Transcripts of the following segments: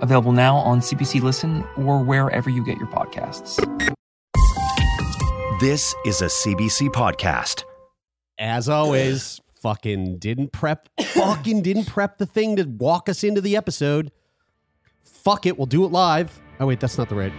available now on CBC Listen or wherever you get your podcasts. This is a CBC podcast. As always, fucking didn't prep, fucking didn't prep the thing to walk us into the episode. Fuck it, we'll do it live. Oh wait, that's not the right.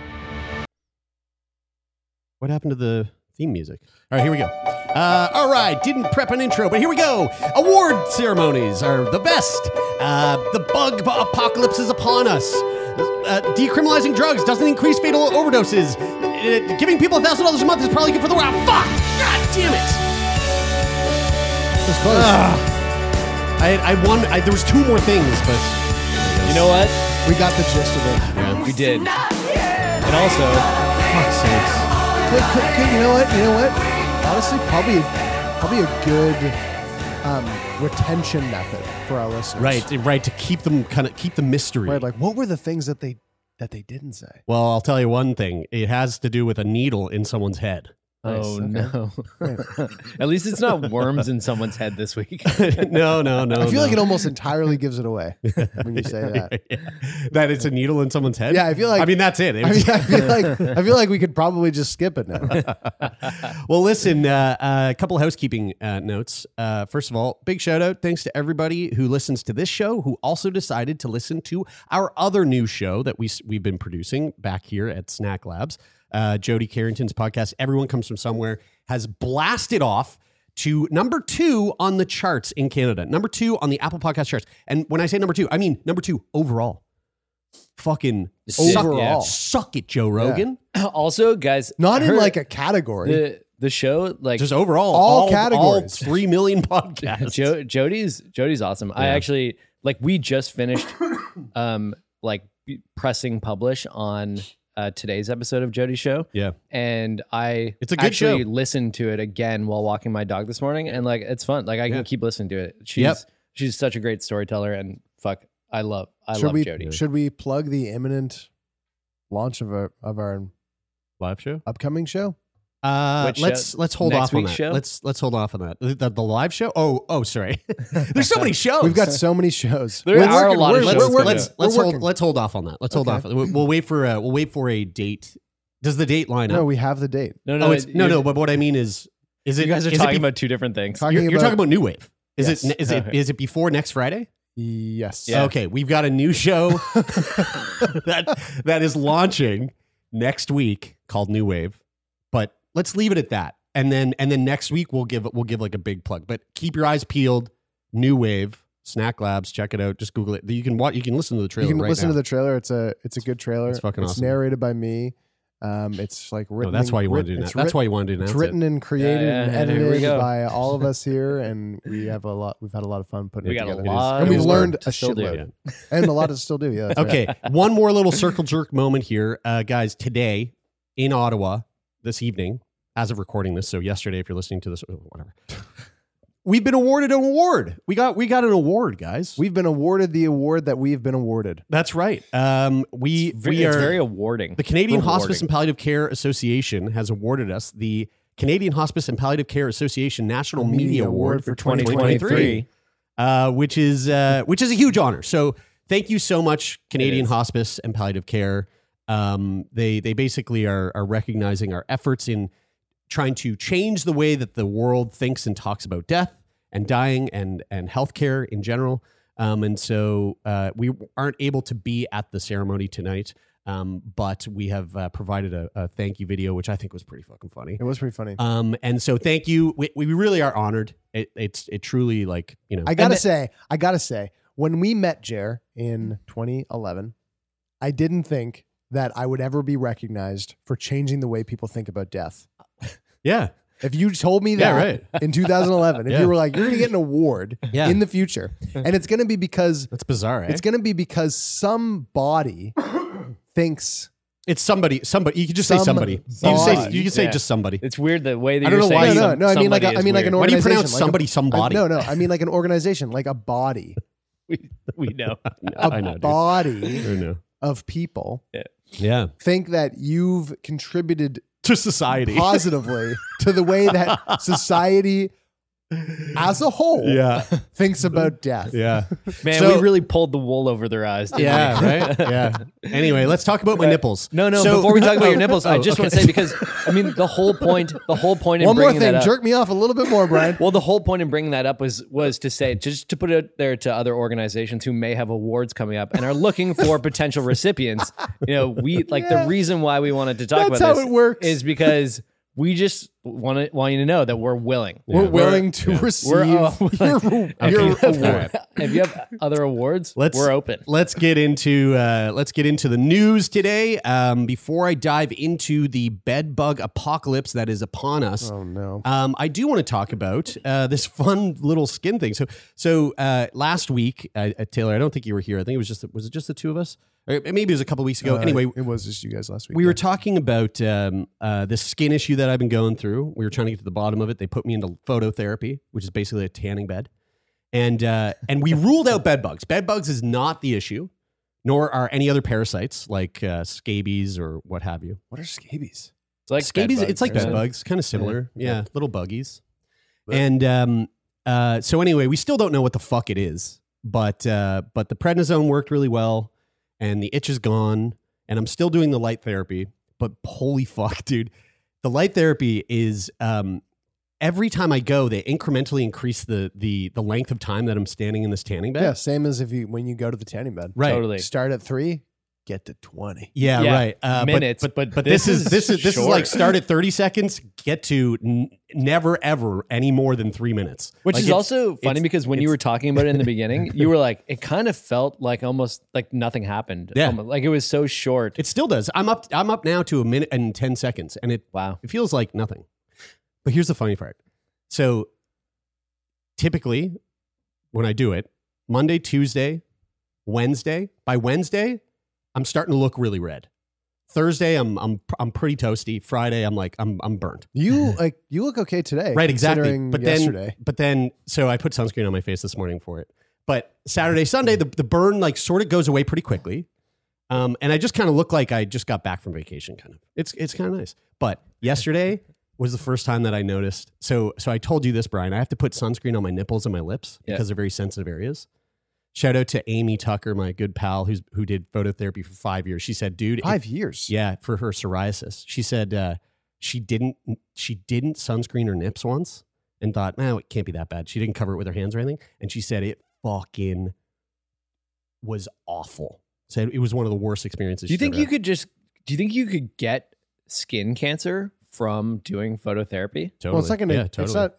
What happened to the theme music? All right, here we go. Uh, all right, didn't prep an intro, but here we go. Award ceremonies are the best. Uh, the bug apocalypse is upon us. Uh, decriminalizing drugs doesn't increase fatal overdoses. Uh, giving people a thousand dollars a month is probably good for the world. Fuck! God damn it! This close. I, I won. I, there was two more things, but You know what? we got the gist of it. We did. And also, fuck's sakes. Good, good, good. You know what? You know what? Honestly, probably, probably a good um, retention method for our listeners. Right, right. To keep them kind of keep the mystery. Right. Like, what were the things that they that they didn't say? Well, I'll tell you one thing. It has to do with a needle in someone's head. Oh okay. no. At least it's not worms in someone's head this week. no, no, no. I feel no. like it almost entirely gives it away when you say that. that it's a needle in someone's head. Yeah, I feel like- I mean, that's it. I, mean, I feel like I feel like we could probably just skip it now. well, listen, uh, uh, a couple housekeeping uh, notes. Uh, first of all, big shout out. Thanks to everybody who listens to this show, who also decided to listen to our other new show that we, we've been producing back here at Snack Labs. Uh, Jody Carrington's podcast, Everyone Comes From Somewhere, has blasted off to number two on the charts in Canada, number two on the Apple Podcast charts. And when I say number two, I mean number two overall. Fucking suck, Overall. suck it, Joe Rogan. also, guys, Not in like a category. the the show like Just overall, All all categories. three million podcasts. Jo- Jody's Jody's awesome. I actually like we just finished um like pressing publish on uh, today's episode of Jody's show. Yeah. And I It's a good actually show. listened to it again while walking my dog this morning and like it's fun. Like I can keep listening to it. She's Yep. she's such a great storyteller and fuck I love I should love we Jody. should we plug the imminent launch of our of our live show. upcoming show? Uh, Which let's show? let's hold off on that. show? Let's let's hold off on that. The, the live show. Oh oh sorry. There's so many shows. We've got so many shows. There We're are a lot of we're- shows we're let's let's hold working. let's hold off on that. Let's hold Okay. off. We'll, we'll wait for uh, we'll wait for a date. Does the date line up? No, we have the date. no, no, oh, it's, it- no, no. But what I mean is, is it You guys are talking be- about two different things. Talking You're, you're talking about New Wave. Is Yes. it is it Okay. is it before next Friday? Yes. Yeah. Okay, we've got a new show that that is launching next week called New Wave. But let's leave it at that. And then and then next week we'll give we'll give like a big plug. But keep your eyes peeled. New Wave, Snack Labs, check it out. Just Google it. You can watch you can listen to the trailer. You can right listen now. to the trailer. It's a it's a good trailer. It's fucking awesome. It's narrated by me. Um, it's like written. that's why you want to do that. That's writ- why you wanted to announce It's written and created Yeah, and yeah, here we edited by all of us here, and we have a lot. We've had a lot of fun putting We it got a together. lot and we've learned a still do. shitload, and a lot to still do. Yeah. that's right. Okay, one more little circle jerk moment here, uh, guys. Today in Ottawa, this evening, as of recording this, so yesterday, if you're listening to this, oh, whatever, we've been awarded an award. We got we got an award, guys. We've been awarded the award that we've been awarded. That's right. Um, we It's very, we it's are very awarding. the Canadian Rewarding. Hospice and Palliative Care Association has awarded us the Canadian Hospice and Palliative Care Association National Media, Media Award, Award for for 2023, uh, which is uh, which is a huge honor. So thank you so much, Canadian. Hospice and Palliative Care. Um, they they basically are are recognizing our efforts in trying to change the way that the world thinks and talks about death and dying and and healthcare in general. Um, and so uh, we aren't able to be at the ceremony tonight, um, but we have uh, provided a, a thank you video, which I think was pretty fucking funny. It was pretty funny. Um, and so thank you. We, we really are honored. It, it's it truly like you know. I gotta say, I gotta say, when we met Jer in 2011, I didn't think that I would ever be recognized for changing the way people think about death. yeah, If you told me that Yeah, right. in 2011, if Yeah. you were like, you're gonna get an award Yeah. in the future, and it's gonna be because that's bizarre. Eh? it's gonna be because some body thinks It's somebody. Somebody. You could just say somebody. You can say. You can say Yeah. just somebody. It's weird the way that I don't you're know why you- no, some- no, no. I mean like somebody a, I mean like an weird. Why do you organization. pronounce like a- somebody somebody? I- no, no. I mean like an organization, like a body, we, we know. a I know. dude. body I know. of people Yeah. Think that you've contributed To society. positively to the way that society as a whole Yeah. thinks about death. Yeah. Man, So- we really pulled the wool over their eyes. didn't Yeah. we? Right. Yeah. Anyway, let's talk about my uh, nipples. No, no. So- before we talk about your Oh, nipples, I just want to say because I mean the whole point, the whole point in One more bringing thing, that up. jerk me off a little bit more, Brian. Well, the whole point in bringing that up was was to say just to put it there to other organizations who may have awards coming up and are looking for potential recipients. You know, we like Yeah. the reason why we wanted to talk That's about how this it works. is because we just want to want you to know that we're willing. We're willing to receive We're, uh, your, if, your you have, award. if you have other awards, Let's we're open. Let's get into uh, let's get into the news today. Um, before I dive into the bed bug apocalypse that is upon us, Oh no. um, I do want to talk about uh, this fun little skin thing. So, so uh, last week, uh, uh, Taylor, I don't think you were here. I think it was just was it just the two of us, or maybe it was a couple weeks ago. Uh, anyway, it was just you guys last week. we were talking about um, uh, this skin issue that I've been going through. We were trying to get to the bottom of it. They put me into phototherapy, which is basically a tanning bed, and uh, and we ruled out bed bugs. Bed bugs is not the issue, nor are any other parasites like uh, scabies or what have you. What are scabies? It's like scabies, bed it's like bugs, bed bugs, kind of similar. Yeah, little buggies. But- and um, uh, so anyway, we still don't know what the fuck it is, but uh, but the prednisone worked really well, and the itch is gone, and I'm still doing the light therapy. But holy fuck, dude, the light therapy is um, every time I go, they incrementally increase the the the length of time that I'm standing in this tanning bed. Yeah, same as if you when you go to the tanning bed. right. Totally. Start at three, get to twenty. Yeah, Yeah, right. Uh, minutes, but, but but, this this, is is this is this is like short. start at thirty seconds, get to n- never ever any more than three minutes. Which Like, is it's- also funny it's- because when you it's- were talking about it in the beginning, you were like, it kind of felt like almost like nothing happened. Yeah. Almost- like it was so short. It still does. I'm up. I'm up now to a minute and ten seconds, and it wow. it feels like nothing. But here's the funny part. So typically, when I do it, Monday, Tuesday, Wednesday. By Wednesday, I'm starting to look really red. Thursday, I'm I'm I'm pretty toasty. Friday, I'm like I'm I'm burnt. You like you look okay today. Right, exactly. considering But then, yesterday. but then, so I put sunscreen on my face this morning for it. But Saturday, Sunday, the, the burn like sort of goes away pretty quickly. Um, and I just kind of look like I just got back from vacation, kind of. It's it's kind of nice. But yesterday was the first time that I noticed. So so I told you this, Brian. I have to put sunscreen on my nipples and my lips Yeah. because they're very sensitive areas. Shout out to Amy Tucker, my good pal, who's who did phototherapy for five years. She said, "Dude, if- five years. yeah, for her psoriasis. She said uh, she didn't she didn't sunscreen her nips once and thought, no, it can't be that bad. She didn't cover it with her hands or anything. And she said it fucking was awful. Said it was one of the worst experiences. Do you think ever you had. could just, do you think you could get skin cancer from doing phototherapy? Totally. Well, it's not gonna. Yeah, It's totally. not.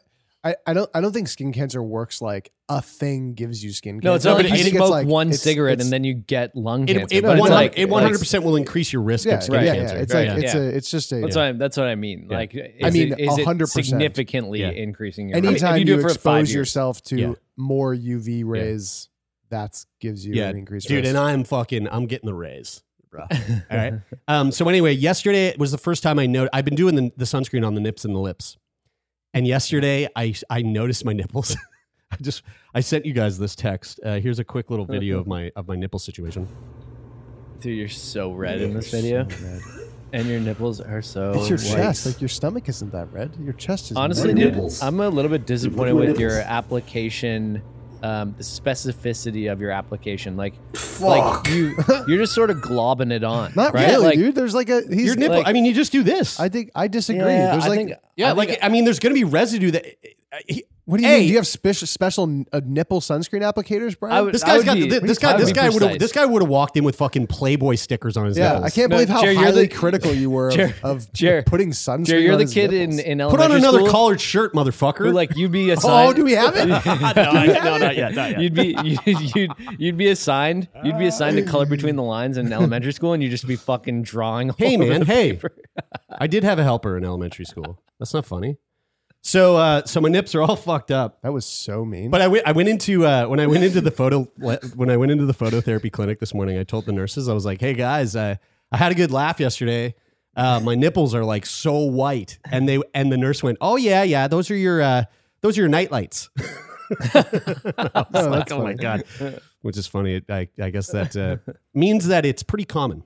I, I don't I don't think skin cancer works like a thing gives you skin cancer. No, it's No, not but like it- you it's smoke like- one it's- cigarette it's- and then you get lung It, cancer. it, but it's one- like, it 100% like- will increase your risk yeah, of skin right, yeah, cancer. It's like yeah. it's Yeah. a it's just a That's what I, that's what I mean. Yeah. Like, I mean, it, is it 100%. significantly Yeah. increasing your? I mean, anytime if you, do it for five expose years- yourself to Yeah. more UV rays, that gives you yeah, an increased dude, risk. and I'm fucking, I'm getting the rays. bro. All right. Um, so anyway, yesterday was the first time I know I've been doing the, the sunscreen on the nips and the lips, and yesterday I I noticed my nipples. I just I sent you guys this text. Uh, here's a quick little video of my of my nipple situation. Dude, you're so red in this video, and your nipples are so. it's your white. chest. Like your stomach isn't that red. Your chest is Honestly, red. dude, I'm a little bit disappointed with your application, um, the specificity of your application. Like, like you, you're just sort of globbing it on. Not right? really, like, dude. There's like a he's Your nipple. like- I mean, you just do this. I think I disagree. Yeah, There's I like think, yeah, I think- like I mean, there's going to be residue that. uh, he- what do you A, mean? Do you have special special uh, nipple sunscreen applicators, Brian? Would- This guy's would got be- this, this guy. would This guy would have this guy would have walked in with fucking Playboy stickers on his yeah, nipples. I can't No, believe how Jer, highly the- critical you were of, Jer- of Jer- putting sunscreen. Jerry, you're on the his kid nipples. in in Put on another school collared shirt, motherfucker. who, like you'd be assigned. Oh, do we have it? no, no, not yet, not yet. You'd be you'd, you'd you'd be assigned you'd be assigned to color between the lines in elementary school, and you'd just be fucking drawing. Hey man, hey. I did have a helper in elementary school. That's not funny. So, uh, so my nips are all fucked up. That was so mean. But I went, I went into uh, when I went into the photo when I went into the phototherapy clinic this morning. I told the nurses I was like, "Hey guys, uh, I had a good laugh yesterday. Uh, my nipples are like so white, and they and the nurse went, "Oh yeah, yeah, those are your uh, those are your night lights." I like, oh my god, which is funny. I, I guess that uh, means that it's pretty common.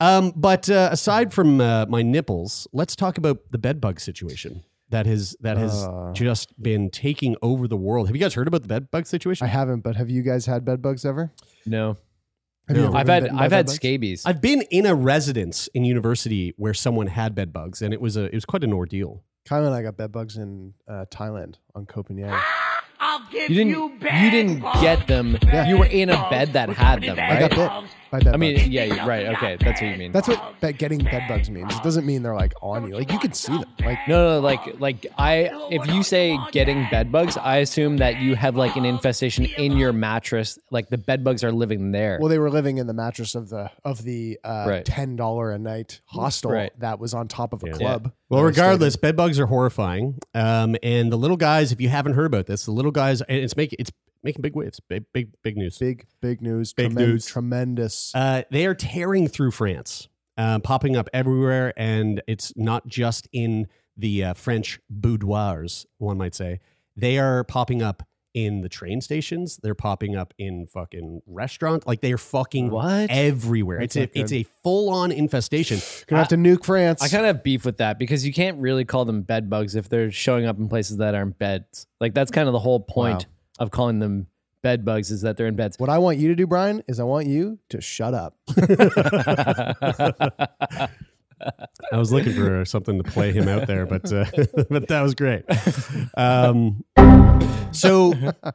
Um, but uh, aside from uh, my nipples, let's talk about the bed bug situation that has that has Uh. just been taking over the world. Have you guys heard about the bed bug situation? I haven't, but have you guys had bed bugs ever? No, No. I've had I've had bugs? scabies. I've been in a residence in university where someone had bed bugs, and it was a it was quite an ordeal. Kyle and I got bed bugs in uh, Thailand on Koh Phangan. You didn't you didn't get them. You were in a bed that had them, I got right? bit by bed I mean, bugs. yeah, right. Okay, that's what you mean. That's what be- getting bed bugs means. It doesn't mean they're like on you. Like you can see them. Like No, no, like, like I, if you say getting bed bugs, I assume that you have like an infestation in your mattress. Like the bed bugs are living there. well, they were living in the mattress of the of the uh, Right. ten dollar a night hostel Right. that was on top of a Yeah. club. Well, regardless, bed bugs are horrifying. Um, and the little guys, if you haven't heard about this, the little guys, and it's making it's making big waves, big big big news. big big news, Big news. tremendous. Uh, they are tearing through France, uh, popping up everywhere, and it's not just in the uh, French boudoirs, one might say. They are popping up in the train stations. They're popping up in fucking restaurants. Like they are fucking What? everywhere. That's it's a not it's a full on infestation. Gonna have to nuke France. I kind of have beef with that because you can't really call them bed bugs if they're showing up in places that aren't beds. Like that's kind of the whole point of calling them bed bugs is that they're in beds. what I want you to do, Brian, is I want you to shut up. I was looking for something to play him out there, but uh, but that was great. Um, so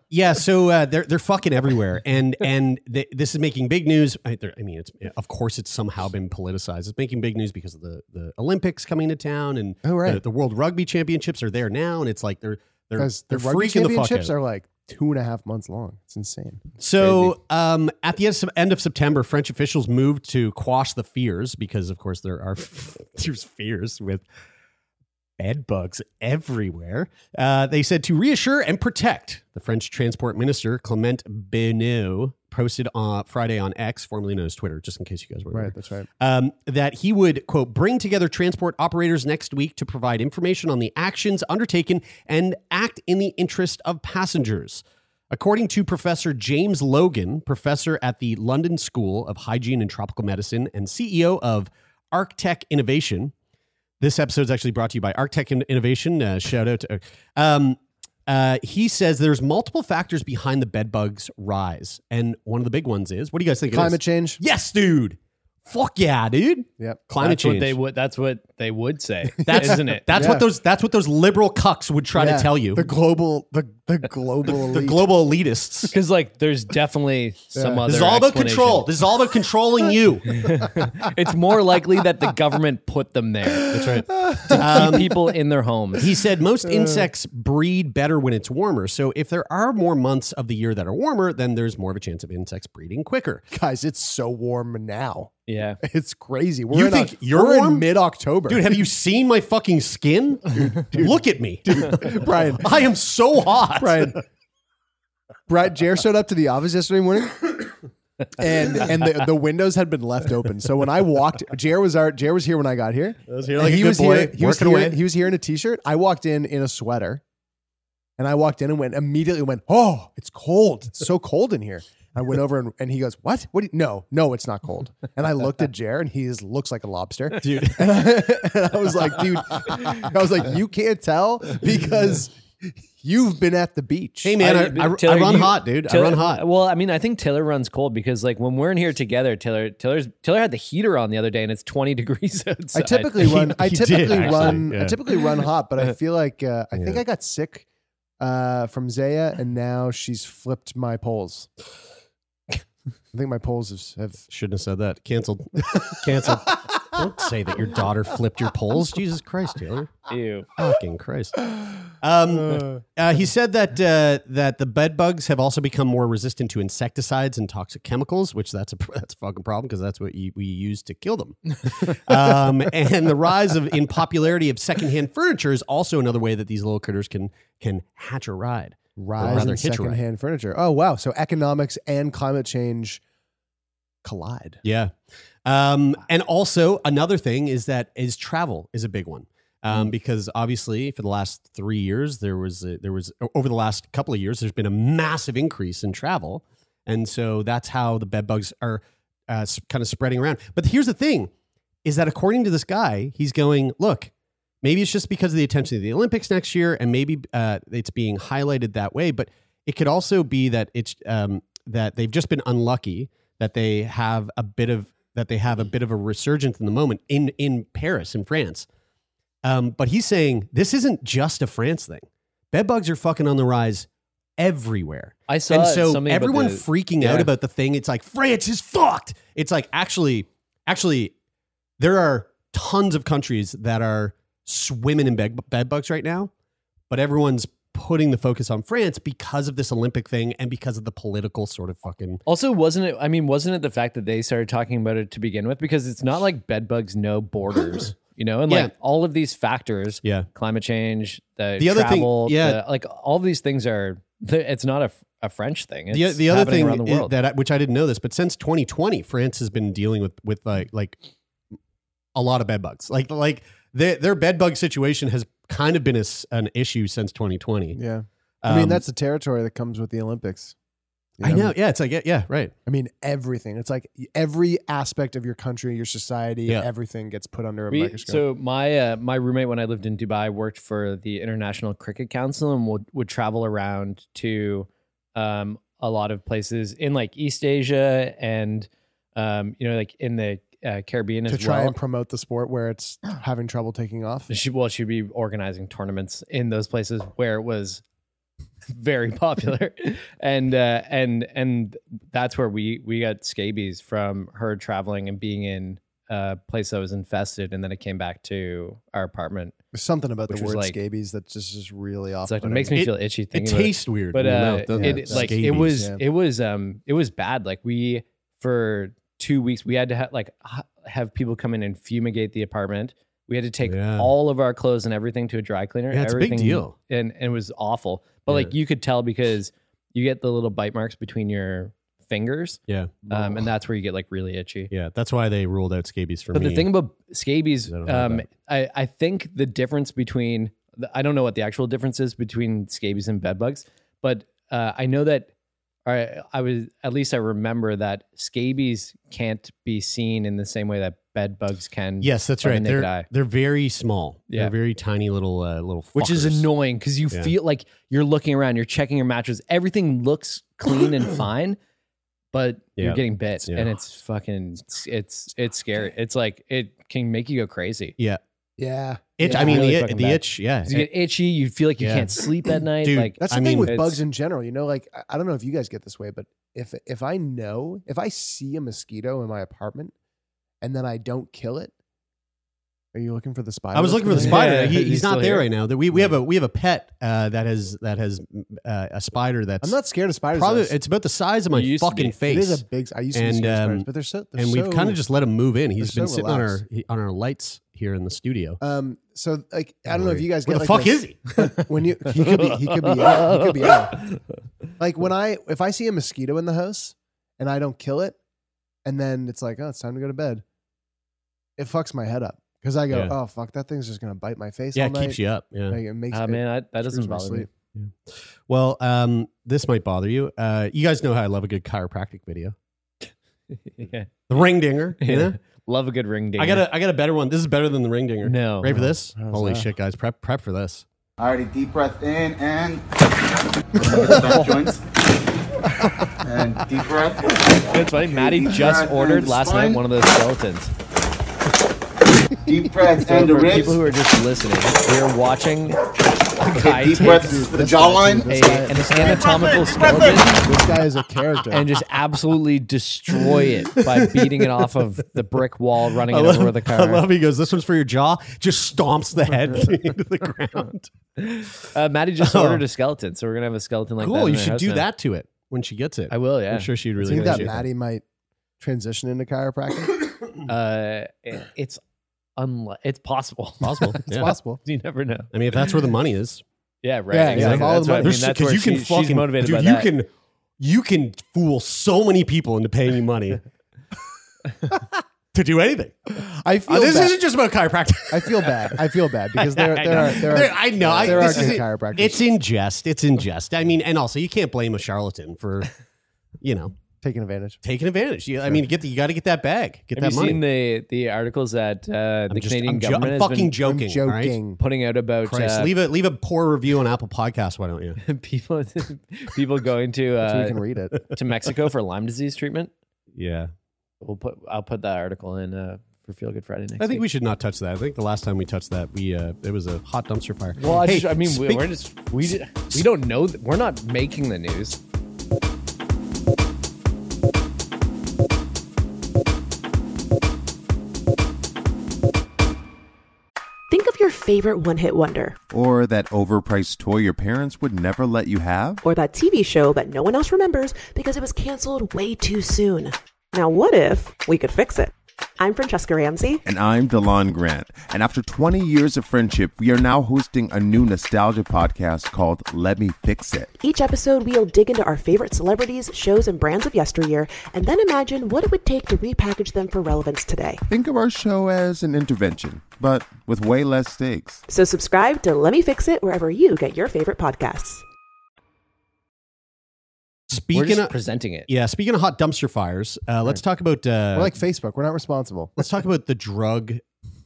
yeah, so uh, they're they're fucking everywhere, and and th- this is making big news. I, I mean, it's of course it's somehow been politicized. It's making big news because of the the Olympics coming to town, and Oh, right. the, the World Rugby Championships are there now, and it's like they're they're they're the rugby freaking the fuck championships out. are like two and a half months long. It's insane. So, um, at the end of, September, French officials moved to quash the fears because, of course, there are there's fears with bed bugs everywhere. Uh, they said to reassure and protect. The French Transport Minister Clement Beaune posted on Friday on X, formerly known as Twitter, just in case you guys were Right, that's right. um, that he would, quote, bring together transport operators next week to provide information on the actions undertaken and act in the interest of passengers. According to Professor James Logan, professor at the London School of Hygiene and Tropical Medicine and CEO of ArcTech Innovation, this episode is actually brought to you by ArcTech Innovation. Uh, shout out to. Um, uh, he says there's multiple factors behind the bed bugs rise, and one of the big ones is what do you guys think? Climate change. Yes, dude. Fuck yeah, dude. Yep. Climate that's change. what they would. That's what they would say, that's isn't it? That's Yeah. what those. That's what those liberal cucks would try Yeah, to tell you. The global the the global The elite. global elitists. Because like, there's definitely some Yeah. other. This is all about control. This is all about controlling you. It's more likely that the government put them there. That's right. To keep um, people in their homes. He said most insects breed better when it's warmer. So if there are more months of the year that are warmer, then there's more of a chance of insects breeding quicker. Guys, it's so warm now. Yeah. It's crazy. We're You in think Oc- you're we're in mid October. Dude, have you seen my fucking skin? Look at me. Brian, I am so hot. Brian, Brian, Jer showed up to the office yesterday morning. And and the, the windows had been left open. So when I walked, Jer was our Jer was here when I got here. was here And like a he good was boy, here. He was working here. away. He was here in a t-shirt. I walked in in a sweater, and I walked in and went immediately went. Oh, it's cold. It's so cold in here. I went over and, and he goes, "What? What? Do you, no, no, it's not cold." And I looked at Jer, and he is, looks like a lobster, Dude. And I, and I was like, "Dude," I was like, "You can't tell because you've been at the beach." Hey man, I, I, I run hot, dude. I run hot. Well, I mean, I think Taylor runs cold because like when we're in here together, Taylor Taylor's Taylor had the heater on the other day and it's 20 degrees outside. I typically run. I he did, typically actually, run. I typically run hot, but I feel like uh, I think I got sick uh, from Zaya, and now she's flipped my poles. I think my poles have, have Shouldn't have said that. Canceled. Canceled. Don't say that your daughter flipped your poles. Jesus Christ, Taylor. Ew. Fucking Christ. Um, uh, he said that uh, that the bed bugs have also become more resistant to insecticides and toxic chemicals, which that's a that's a fucking problem because that's what you, we use to kill them. um, and the rise of in popularity of secondhand furniture is also another way that these little critters can can hatch a ride. Rise in secondhand furniture. Oh wow! So economics and climate change collide. Yeah. Um, and also another thing is that is travel is a big one. Um, because obviously for the last three years there was a, there was over the last couple of years there's been a massive increase in travel, and so that's how the bed bugs are uh, kind of spreading around. But here's the thing: is that according to this guy, he's going look. Maybe it's just because of the attention of the Olympics next year, and maybe uh, it's being highlighted that way. But it could also be that it's um, that they've just been unlucky that they have a bit of that they have a bit of a resurgence in the moment in in Paris in France. Um, but he's saying this isn't just a France thing. Bed bugs are fucking on the rise everywhere. I saw and so everyone the- freaking out about the thing. It's like France is fucked. It's like actually, actually, there are tons of countries that are swimming in bed, bed bugs right now, but everyone's putting the focus on France because of this Olympic thing and because of the political sort of fucking. Also, wasn't it? I mean, wasn't it the fact that they started talking about it to begin with? Because it's not like bed bugs know borders, you know, and Yeah. like all of these factors, Yeah. climate change, the, The other thing- yeah. the- like all of these things are. It's not a, a French thing. It's The, the other thing around the world. that I, which I didn't know this, but since 2020, France has been dealing with with like like a lot of bed bugs. Like like their their bed bug situation has kind of been a s an issue since 2020. Yeah. I mean, Um, that's the territory that comes with the Olympics. You I know. Yeah, it's like yeah, yeah, right. I mean, everything. It's like every aspect of your country, your society, Yeah. everything gets put under a We- microscope. so my uh, my roommate when I lived in Dubai worked for the International Cricket Council and would would travel around to um, a lot of places in like East Asia and um, you know like in the uh, Caribbean to as try well. and promote the sport where it's having trouble taking off. She well, she'd be organizing tournaments in those places where it was very popular, and uh, and and that's where we we got scabies from her traveling and being in a place that was infested, and then it came back to our apartment. There's something about the word like- scabies that just is really off. Like it makes me It- feel itchy It thinking about it. tastes weird, But uh, mouth, doesn't it, it? like it was yeah. it was um it was bad. Like we for two weeks we had to ha- like h- have people come in and fumigate the apartment. We had to take Yeah. all of our clothes and everything to a dry cleaner. Yeah, it's a big everything, deal. and, and it was awful. But like you could tell because you get the little bite marks between your fingers, Yeah, um, and that's where you get like really itchy. yeah. That's why they ruled out scabies for me. But me. the thing about scabies, I don't know um, about I, I think the difference between the- I don't know what the actual difference is between scabies and bed bugs, but uh, I know that I, I was at least I remember that scabies can't be seen in the same way that bed bugs can. yes, that's right. They're eye. they're very small. Yeah. They're very tiny little uh, little. Which is annoying because you Yeah. feel like you're looking around, you're checking your mattress, everything looks clean and fine, but Yeah. you're getting bit, Yeah. and it's fucking, it's it's scary. It's like it can make you go crazy. Yeah, Yeah. itch. Yeah. I mean, Really the, fucking the itch. Yeah. you get itchy. You feel like you Yeah. can't sleep at night. Dude, like That's the I thing mean, with bugs in general. You know, like I- I don't know if you guys get this way, but if if I know if I see a mosquito in my apartment and then I don't kill it, are you looking for the spider? I was looking for the spider. Yeah, He, he's he's not there here. right now. That we, we have a we have a pet uh, that has that has uh, a spider that's I'm not scared of spiders. probably it's about the size of my You used to fucking face. It is a big. I used to be And, scared of spiders, um, but they're so. They're and we've kind of just let him move in. He's they're been so sitting on our on our lights here in the studio. Um. So like, I don't know if you guys Where get the like fuck this- is he? when you he could be he could be out. he could be out. Like when I if I see a mosquito in the house and I don't kill it, and then it's like oh it's time to go to bed, it fucks my head up because I go Yeah. oh fuck that thing's just gonna bite my face. yeah, all it night. keeps you up. Yeah. Like, it makes Ah, it man, I, that doesn't bother me. sleep. Well, um, this might bother you. Uh, you guys know how I love a good chiropractic video. yeah. The ring dinger. You know? Love a good ring dinger. I got a I got a better one. This is better than the ring dinger. No. Ready for this? How's Holy that? shit, guys! Prep prep for this. Alrighty, deep breath in and Remember joints. And deep breath. It's funny. Maddie deep just ordered last spine. night one of those skeletons. Deep breath So and the for ribs. people who are just listening, we are watching a guy Deep take breath for the jawline. a, an anatomical skeleton This guy is a character. and just absolutely destroy it by beating it off of the brick wall, running I it over the a I car. love he goes, This one's for your jaw. Just stomps the head into the ground. Uh, Maddie just Oh. ordered a skeleton, so we're gonna have a skeleton like that. cool. You should do now. that to it when she gets it. I will. Yeah. I'm sure she'd I really think that appreciate Maddie might transition into chiropractic. Uh, it- it's unli- It's possible. Possible. It's yeah. possible. you never know. I mean, if that's where the money is, Yeah. Right. Yeah, yeah, exactly. follow That's the what I money. mean. That's where you can she- fucking she's motivated dude, by you that. can you can fool so many people into paying you money. to do anything. I feel Uh, this bad. isn't just about chiropractic. I feel bad. I feel bad because there, I there know. are there There- are I know. I- there are this good is- chiropractors. It's in jest. It's in jest. I mean, and also you can't blame a charlatan for, you know, taking advantage. taking advantage. You, I mean, get the, you got to get that bag. Get Have that you money. seen the the articles that uh, the just- Canadian I'm jo- government I'm has fucking been joking. I'm all right? joking. putting out about Christ, uh, leave a leave a poor review on Apple Podcasts. Why don't you? people people going to So we uh, can read it. to Mexico for Lyme disease treatment. Yeah, We'll put I'll put that article in uh, for Feel Good Friday next. I think week. we should not touch that. I think the last time we touched that, we uh, it was a hot dumpster fire. Well, I, Hey, just, I mean, we, speak- we're just we we don't know. That, we're not making the news. Favorite one hit wonder, Or that overpriced toy your parents would never let you have? or that TV show that no one else remembers because it was canceled way too soon. Now, what if we could fix it? I'm Franchesca Ramsey. And I'm DeLon Grant. And after 20 years of friendship, we are now hosting a new nostalgia podcast called Let Me Fix It. Each episode, we'll dig into our favorite celebrities, shows, and brands of yesteryear, and then imagine what it would take to repackage them for relevance today. Think of our show as an intervention, but with way less stakes. So, subscribe to Let Me Fix It wherever you get your favorite podcasts. Speaking of presenting it. yeah, speaking of hot dumpster fires, uh, let's talk about uh, We're like Facebook. We're not responsible. let's talk about the drug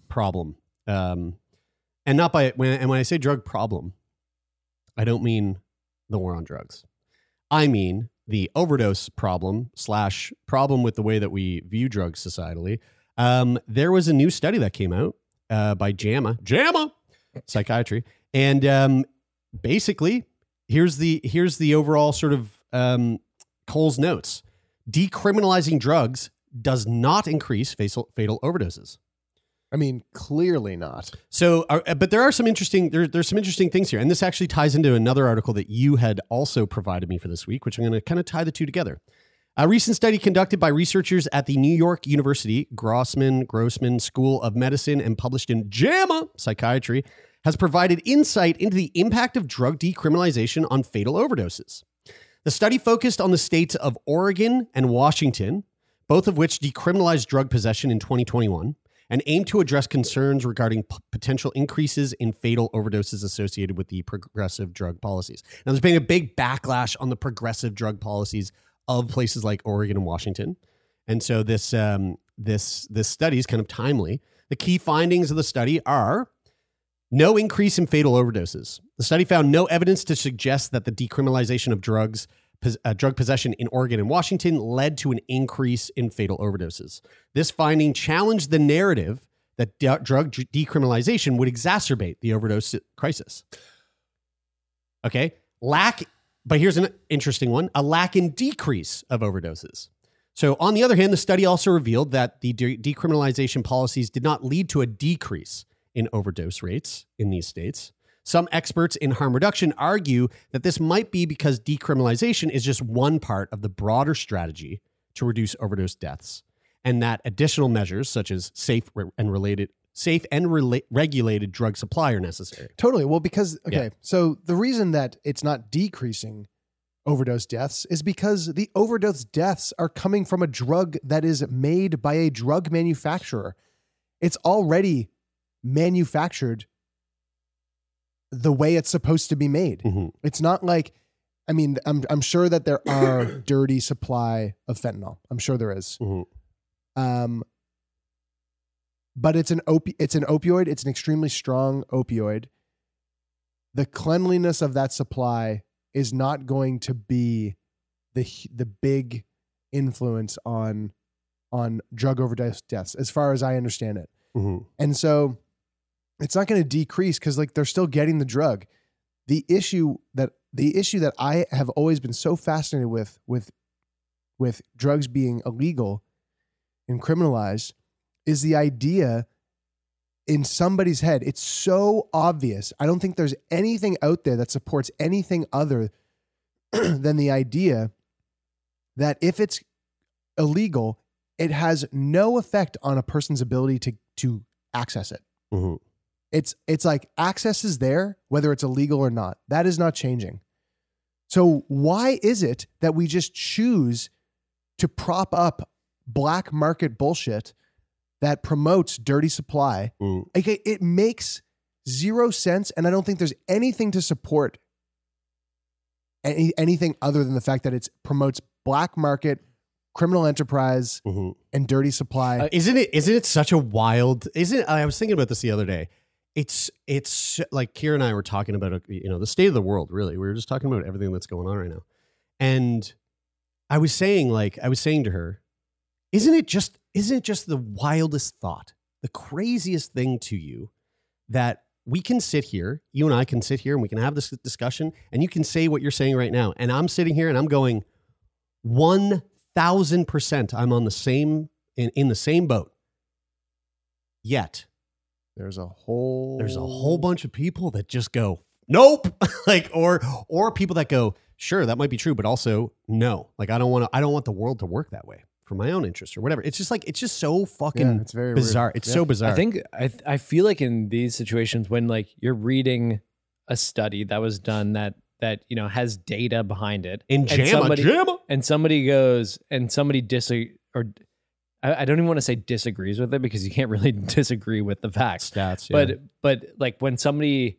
problem. Um, and not by when and when I say drug problem, I don't mean the war on drugs. I mean the overdose problem slash problem with the way that we view drugs societally. Um, there was a new study that came out uh, by JAMA, JAMA Psychiatry, and um, basically here's the here's the overall sort of um, Cole's notes. Decriminalizing drugs does not increase fatal, fatal overdoses. I mean, clearly not. So, uh, but there are some interesting there, there's some interesting things here, and this actually ties into another article that you had also provided me for this week, which I'm going to kind of tie the two together. A recent study conducted by researchers at the New York University Grossman Grossman School of Medicine and published in JAMA Psychiatry has provided insight into the impact of drug decriminalization on fatal overdoses. The study focused on the states of Oregon and Washington, both of which decriminalized drug possession in 2021 and aimed to address concerns regarding p- potential increases in fatal overdoses associated with the progressive drug policies. Now, there's been a big backlash on the progressive drug policies of places like Oregon and Washington, and so this um, this this study is kind of timely. The key findings of the study are no increase in fatal overdoses. The study found no evidence to suggest that the decriminalization of drugs, uh, drug possession in Oregon and Washington led to an increase in fatal overdoses. This finding challenged the narrative that d- drug decriminalization would exacerbate the overdose crisis. Okay, lack, but here's an interesting one: a lack in decrease of overdoses. So, on the other hand, the study also revealed that the de- decriminalization policies did not lead to a decrease in overdose rates in these states. Some experts in harm reduction argue that this might be because decriminalization is just one part of the broader strategy to reduce overdose deaths, and that additional measures such as safe and related safe and rela- regulated drug supply are necessary. Totally. Well, because okay, Yeah. so the reason that it's not decreasing overdose deaths is because the overdose deaths are coming from a drug that is made by a drug manufacturer. It's already manufactured the way it's supposed to be made. Mhm. It's not like I mean, I'm I'm sure that there are dirty supply of fentanyl. I'm sure there is. Mhm. Um, but it's an opi- it's an opioid. It's an extremely strong opioid. The cleanliness of that supply is not going to be the the big influence on on drug overdose deaths, as far as I understand it. Mhm. And so it's not going to decrease because like they're still getting the drug. The issue that the issue that I have always been so fascinated with with with drugs being illegal and criminalized is the idea in somebody's head. It's so obvious. I don't think there's anything out there that supports anything other than the idea that if it's illegal, it has no effect on a person's ability to to access it. Mhm. It's it's like access is there whether it's illegal or not. That is not changing. So why is it that we just choose to prop up black market bullshit that promotes dirty supply. Mm. Like it, it makes zero sense, and I don't think there's anything to support any, anything other than the fact that it promotes black market, criminal enterprise, Mhm. and dirty supply. Uh, isn't it? Isn't it such a wild? Isn't I was thinking about this the other day. It's it's like Kira and I were talking about uh, you know the state of the world. Really, we were just talking about everything that's going on right now, and I was saying like I was saying to her, isn't it just isn't it just the wildest thought, the craziest thing to you that we can sit here, you and I can sit here and we can have this discussion, and you can say what you're saying right now, and I'm sitting here and I'm going one thousand percent I'm on the same in, in the same boat. Yet there's a whole there's a whole bunch of people that just go nope, like or or people that go sure that might be true, but also no, like I don't want to I don't want the world to work that way for my own interest or whatever. It's just like it's just so fucking Yeah, it's very weird. bizarre. It's so bizarre. I think I I feel like in these situations when like you're reading a study that was done that that you know has data behind it In and somebody, JAMA. and somebody goes and somebody disagree or I, I don't even want to say disagrees with it because you can't really disagree with the facts stats, but yeah. but like when somebody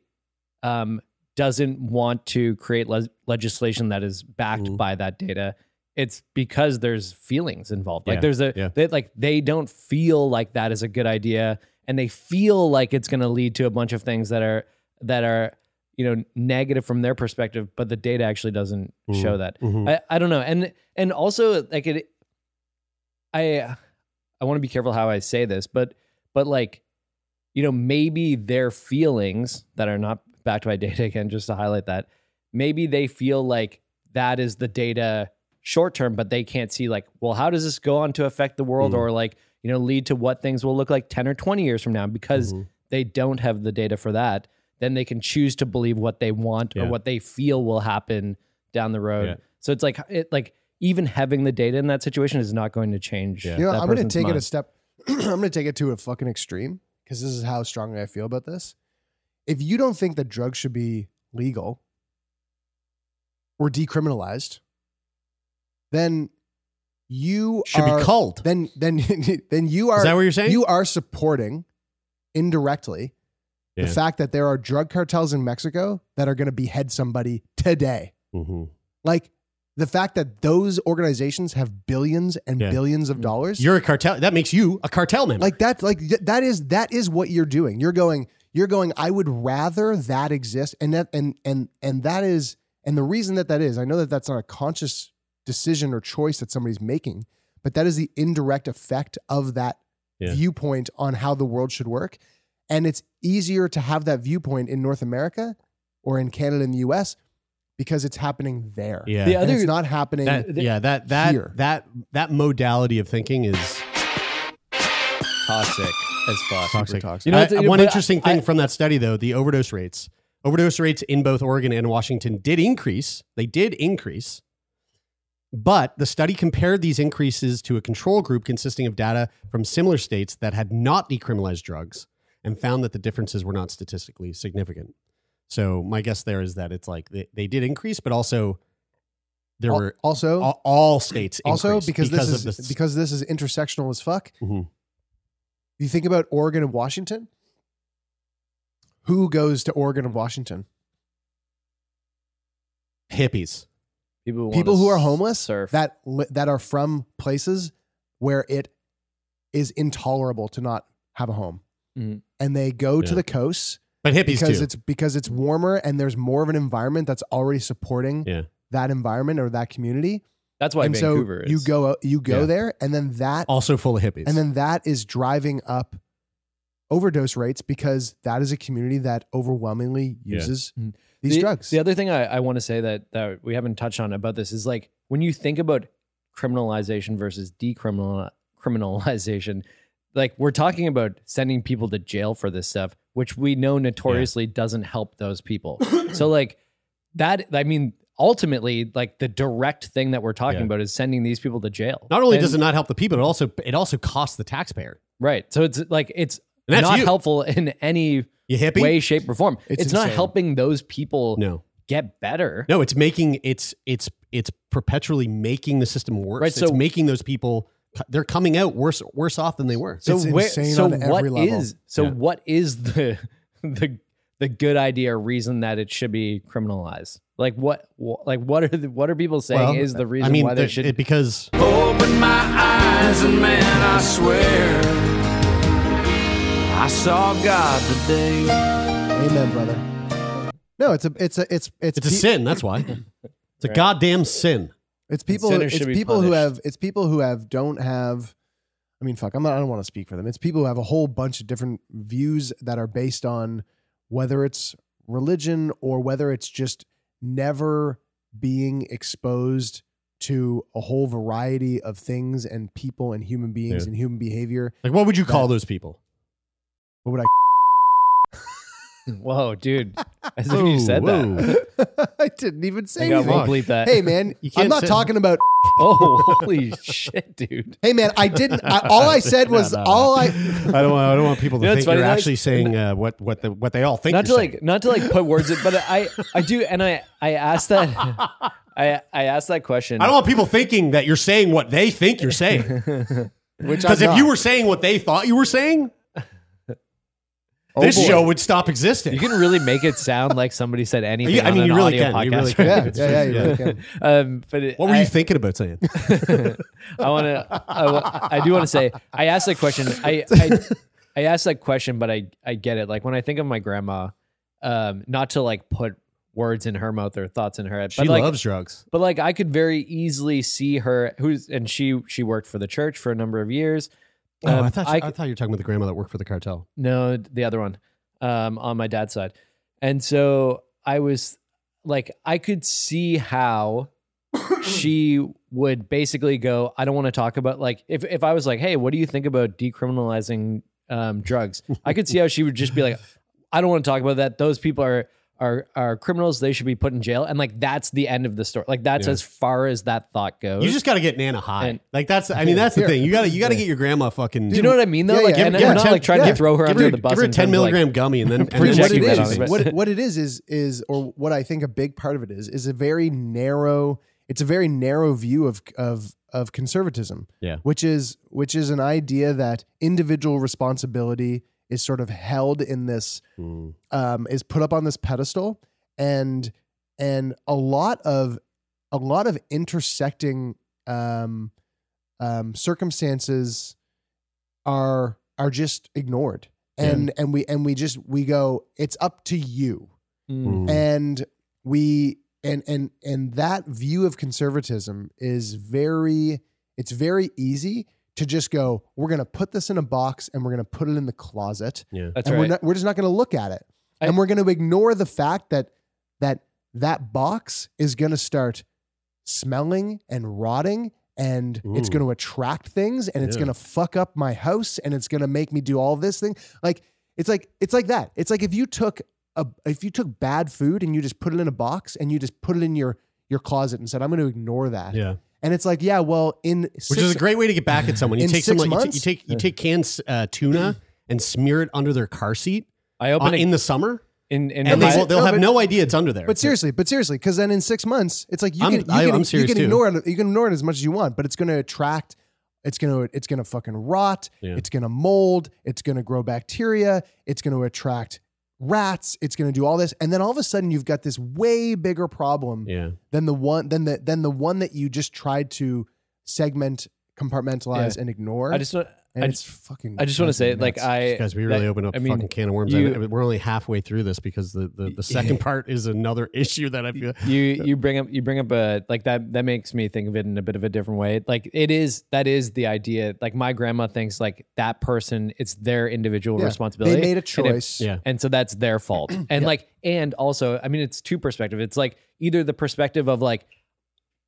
um doesn't want to create le- legislation that is backed Mm-hmm. by that data it's because there's feelings involved like Yeah, there's a yeah. they, like they don't feel like that is a good idea and they feel like it's going to lead to a bunch of things that are that are you know negative from their perspective but the data actually doesn't show Mhm, that mhm. I, I don't know and and also like it i i want to be careful how i say this but but like you know maybe their feelings that are not backed by data again just to highlight that maybe they feel like that is the data short term but they can't see like well how does this go on to affect the world Mm. or like you know lead to what things will look like 10 or 20 years from now because Mm-hmm. they don't have the data for that then they can choose to believe what they want or what they feel will happen down the road Yeah. so it's like it like even having the data in that situation is not going to change You know, that I'm going to person's take it a step. I'm going to take it to a fucking extreme because this is how strongly I feel about this. If you don't think that drugs should be legal or decriminalized, then you Should be are- culled. Then, then, then you are. Is that what you're saying? You are supporting indirectly Yeah. the fact that there are drug cartels in Mexico that are going to behead somebody today. Mm-hmm. Like the fact that those organizations have billions and Yeah. billions of dollars. You're a cartel. That makes you a cartel member. like that like th- that is that is what you're doing you're going you're going i would rather that exist and that and and and that is and the reason that that is i know that that's not a conscious decision or choice that somebody's making but that is the indirect effect of that Yeah. viewpoint on how the world should work and it's easier to have that viewpoint in north america or in canada and the us because it's happening there Yeah. The other- it's not happening that, yeah, that that here. that that modality of thinking is toxic as fuck toxic. toxic. You know, I- it's- one interesting I- thing from that study, though, the overdose rates. Overdose rates in both Oregon and Washington did increase. They did increase, but the study compared these increases to a control group consisting of data from similar states that had not decriminalized drugs, and found that the differences were not statistically significant. So my guess there is that it's like they, they did increase, but also there Al- were also all, all states also because, because this is this. because this is intersectional as fuck. Mhm. You think about Oregon and Washington. Who goes to Oregon and Washington? hippies. People who, People who are homeless surf. that that are from places where it is intolerable to not have a home, Mhm. and they go to the coasts But hippies because too. it's because it's warmer and there's more of an environment that's already supporting yeah. that environment or that community. that's why and vancouver so you is go you go Yeah. there, and then that Also full of hippies. And then that is driving up overdose rates because that is a community that overwhelmingly uses Mhm. These the, drugs. The other thing I, I want to say that that we haven't touched on about this is like when you think about criminalization versus decriminal criminalization, like we're talking about sending people to jail for this stuff, which we know notoriously doesn't help those people. so like that, I mean, ultimately, like the direct thing that we're talking Yeah. about is sending these people to jail. Not only And- does it not help the people, it also it also costs the taxpayer. right, so it's like it's not you. helpful in any You hippie? way, shape, or form. It's It's, not insane. helping those people No, get better. no, it's making it's it's it's perpetually making the system worse. Right, it's so- making those people they're coming out worse worse off than they were. So It's where, insane so on every what level. is so Yeah. what is the the the good idea or reason that it should be criminalized? Like what wh- like what are the, what are people saying Well, is the reason I mean, why they there- should it- because Open my eyes and man, I swear I saw God today. Amen, brother. No, it's a it's a it's it's it's a pe- sin. That's why it's a goddamn sin. It's people. sinners It's should be people who have. It's people who have don't have. I mean, fuck. I'm not. I don't want to speak for them. It's people who have a whole bunch of different views that are based on whether it's religion or whether it's just never being exposed to a whole variety of things and people and human beings Yeah. and human behavior. Like, what would you call That- those people? What would I? Whoa, dude. As if you said Whoa, that. I didn't even say Hang on, anything. we'll bleep that. Hey, man, You I'm can't say- talking about. Oh, holy shit, dude. Hey, man, I didn't. I, all I said was No, no, no. all I. I don't want. I don't want people to You know, think it's funny, you're like- actually saying uh, what what the, what they all think. not to you're like not to like put words in, but I I do and I I asked that I I asked that question. I don't want people thinking that you're saying what they think you're saying. Which Because I'm if you were saying what they thought you were saying, Oh, this boy. show would stop existing. You can really make it sound like somebody said anything. Yeah, I on mean, an you really audio can. You really can. right? Yeah, yeah, yeah, you really can. um, but it, what were I, you thinking about saying? I want to. I, wa- I do want to say. I asked that question. I, I I asked that question, but I I get it. Like when I think of my grandma, um, not to like put words in her mouth or thoughts in her head. She but like, loves drugs. But like I could very easily see her who's and she she worked for the church for a number of years. Oh, Um, I thought I I, thought you were talking about the grandma that worked for the cartel. no, the other one, um, on my dad's side. And so I was like, I could see how she would basically go, I don't want to talk about like if if I was like, hey, what do you think about decriminalizing um, drugs? I could see how she would just be like, I don't want to talk about that. Those people are are are criminals. They should be put in jail. And like that's the end of the story. Like that's Yeah. as far as that thought goes. You just got to get Nana high. And- like that's. I mean, that's the thing. You got to you got to get your grandma fucking. do you know what I mean though? Yeah, like, yeah. and Give- we're give not her like trying ten- to throw her give under her, the bus. give her in ten terms of, like- milligram gummy and then and then Projecting it she that is, on it. what, what it is, is is or what I think a big part of it is, is a very narrow. It's a very narrow view of of of conservatism. Yeah. which is which is an idea that individual responsibility is sort of held in this Mm. um, is put up on this pedestal, and and a lot of a lot of intersecting um, um, circumstances are are just ignored, and and we and we just we go, it's up to you, Mm. and we and and and that view of conservatism is very it's very easy to just go we're going to put this in a box and we're going to put it in the closet Yeah. That's and right. we're not, we're just not going to look at it I- and we're going to ignore the fact that that that box is going to start smelling and rotting and it's going to attract things and it's Yeah. going to fuck up my house and it's going to make me do all this thing like it's like it's like that it's like if you took a if you took bad food and you just put it in a box and you just put it in your your closet and said i'm going to ignore that Yeah. And it's like yeah well in Which is a great way to get back at someone. You In take six someone, you, ta- months? you take you take canned uh, tuna and smear it under their car seat I open opened a- in the summer, in in and my- they will, they'll no, have but- no idea it's under there. But seriously, but seriously, because then in six months, it's like you I'm- can you I- can, I'm you serious can too. ignore it. You can ignore it as much as you want, but it's going to attract. It's gonna it's gonna fucking rot. Yeah. It's gonna mold. It's gonna grow bacteria. It's gonna attract rats. It's gonna do all this, and then all of a sudden you've got this way bigger problem yeah. than the one than the than the one that you just tried to segment, compartmentalize, Yeah. and ignore. I just want and I it's fucking. I just want to say fucking like. I Guys, we really that- opened up I a mean, fucking can of worms. you- I- we're only halfway through this because the, the, the second part is another issue that I feel. you you bring up you bring up a like that that makes me think of it in a bit of a different way like it is that is the idea like my grandma thinks like that person it's their individual Yeah. responsibility They made a And if- choice. Yeah. and so that's their fault and like and also i mean it's two perspective it's like either the perspective of like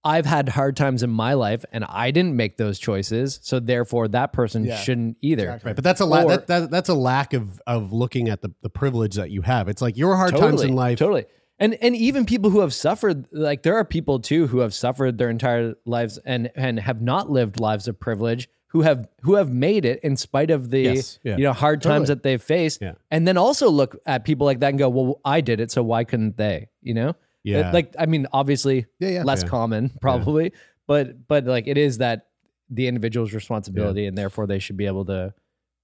i've had hard times in my life and i didn't make those choices so therefore that person Yeah. shouldn't either Exactly. Right, but that's a la- Or- that, that, that's a lack of of looking at the, the privilege that you have. It's like your hard times in life. Totally. And and even people who have suffered, like there are people too who have suffered their entire lives and and have not lived lives of privilege, who have who have made it in spite of the Yes, yeah. you know hard times that they've faced. Yeah. And then also look at people like that and go, well, I did it, so why couldn't they? You know? Yeah. Like I mean, obviously, Yeah, yeah. less Yeah. common probably, but but like it is that the individual's responsibility, and therefore they should be able to,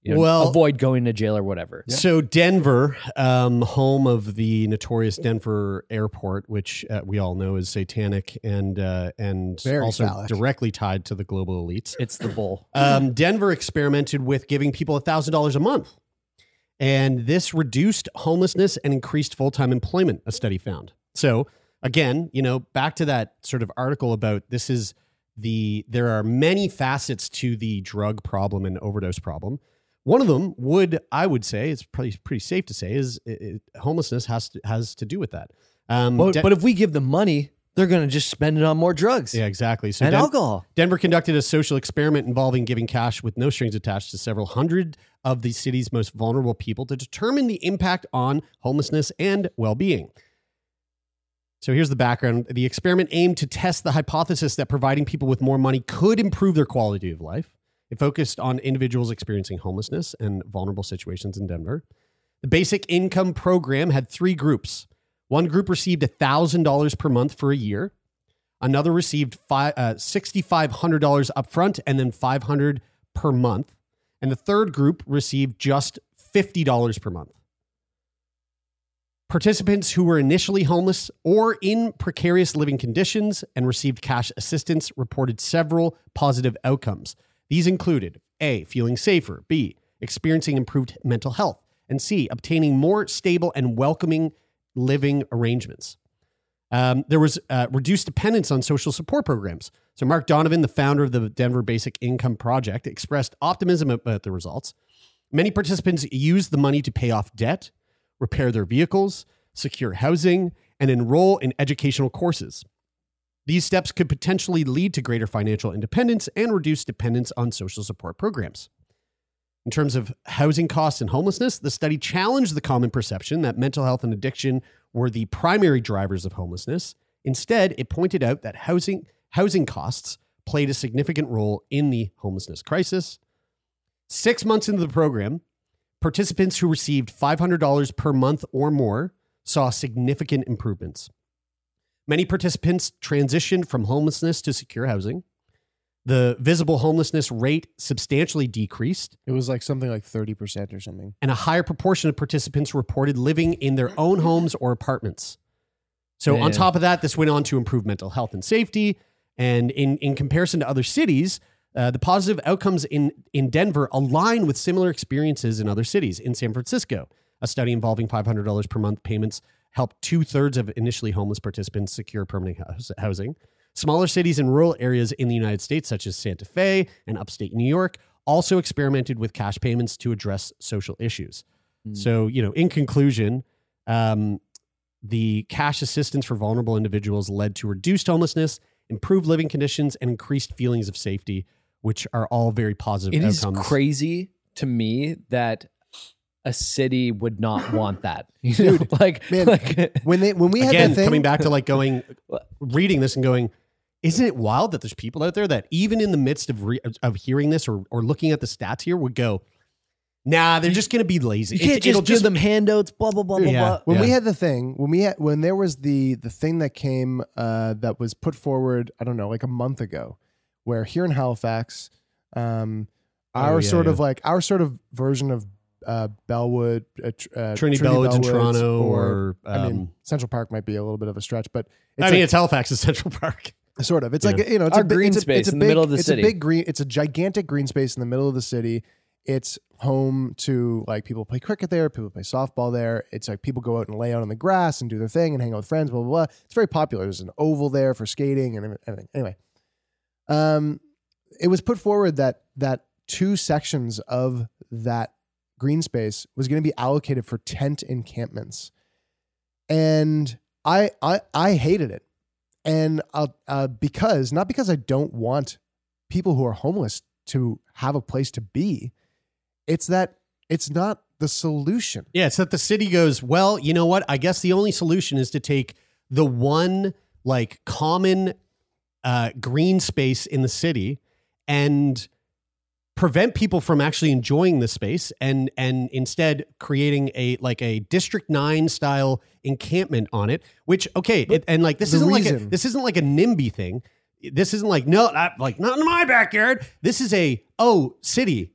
you know, Well- avoid going to jail or whatever. So Denver, um, home of the notorious Denver airport, which uh, we all know is satanic and uh, and Very also phallic. directly tied to the global elites. It's the bull. Um, Denver experimented with giving people thousand dollars a month, and this reduced homelessness and increased full time employment. A study found. So again, you know, back to that sort of article about this is the there are many facets to the drug problem and overdose problem. One of them would I would say it's probably pretty safe to say is it, it- homelessness has to has to do with that. Um, But, De- but if we give them money, they're going to just spend it on more drugs. yeah, exactly. So and Den- alcohol. Denver conducted a social experiment involving giving cash with no strings attached to several hundred of the city's most vulnerable people to determine the impact on homelessness and well-being. So here's the background. The experiment aimed to test the hypothesis that providing people with more money could improve their quality of life. It focused on individuals experiencing homelessness and vulnerable situations in Denver. The basic income program had three groups. One group received $1,000 per month for a year. Another received uh, $6,500 upfront and then 500 per month. And the third group received just $50 per month. Participants who were initially homeless or in precarious living conditions and received cash assistance reported several positive outcomes. These included A, feeling safer, B, experiencing improved mental health, and C, obtaining more stable and welcoming living arrangements. Um, there was uh, reduced dependence on social support programs. So, Mark Donovan, the founder of the Denver Basic Income Project, expressed optimism about the results. Many participants used the money to pay off debt, repair their vehicles, secure housing, and enroll in educational courses. These steps could potentially lead to greater financial independence and reduce dependence on social support programs. In terms of housing costs and homelessness, the study challenged the common perception that mental health and addiction were the primary drivers of homelessness. Instead, it pointed out that housing, housing costs played a significant role in the homelessness crisis. Six months into the program, participants who received $500 per month or more saw significant improvements. Many participants transitioned from homelessness to secure housing. The visible homelessness rate substantially decreased. It was like something like 30% or something. and a higher proportion of participants reported living in their own homes or apartments. So, on top of that, this went on to improve mental health and safety. And in, in comparison to other cities, uh, the positive outcomes in, in Denver align with similar experiences in other cities. In San Francisco, a study involving $500 per month payments helped two thirds of initially homeless participants secure permanent house, housing. Smaller cities and rural areas in the United States, such as Santa Fe and upstate New York, also experimented with cash payments to address social issues. So, you know, in conclusion, um, the cash assistance for vulnerable individuals led to reduced homelessness, improved living conditions, and increased feelings of safety, which are all very positive It is outcomes. crazy to me that a city would not want that. You know, like, Man, like when they when we had Again, that thing, coming back to like going, reading this and going, isn't it wild that there's people out there that even in the midst of re- of hearing this or or looking at the stats here would go, nah, they're just going to be lazy. You can't It's- it'll just give them handouts, blah, blah, blah, blah, Yeah. blah. when we had the thing when we had when there was the the thing that came uh that was put forward i don't know like a month ago where here in halifax um our Oh, yeah, sort of like our sort of version of uh bellwood uh, tr- uh, Trinity Bellwoods in Toronto or, i mean um, central park might be a little bit of a stretch but I it's mean, it's Halifax is Central Park. Sort of. It's Yeah. like you know, it's Our a big, green it's a, space it's a in big, the middle of the it's city. a big green. It's a gigantic green space in the middle of the city. It's home to like people play cricket there, people play softball there. It's like people go out and lay out on the grass and do their thing and hang out with friends. Blah blah blah. It's very popular. There's an oval there for skating and everything. Anyway, um, it was put forward that that two sections of that green space was going to be allocated for tent encampments, and I I I hated it and uh, because not because I don't want people who are homeless to have a place to be, it's that it's not the solution. Yeah, it's that the city goes, well, you know what? I guess the only solution is to take the one like common uh, green space in the city and prevent people from actually enjoying the space and and instead creating a like a district 9 style encampment on it which okay it, and like this isn't like a, this isn't like a nimby thing this isn't like no, not, like not in my backyard. This is a oh city.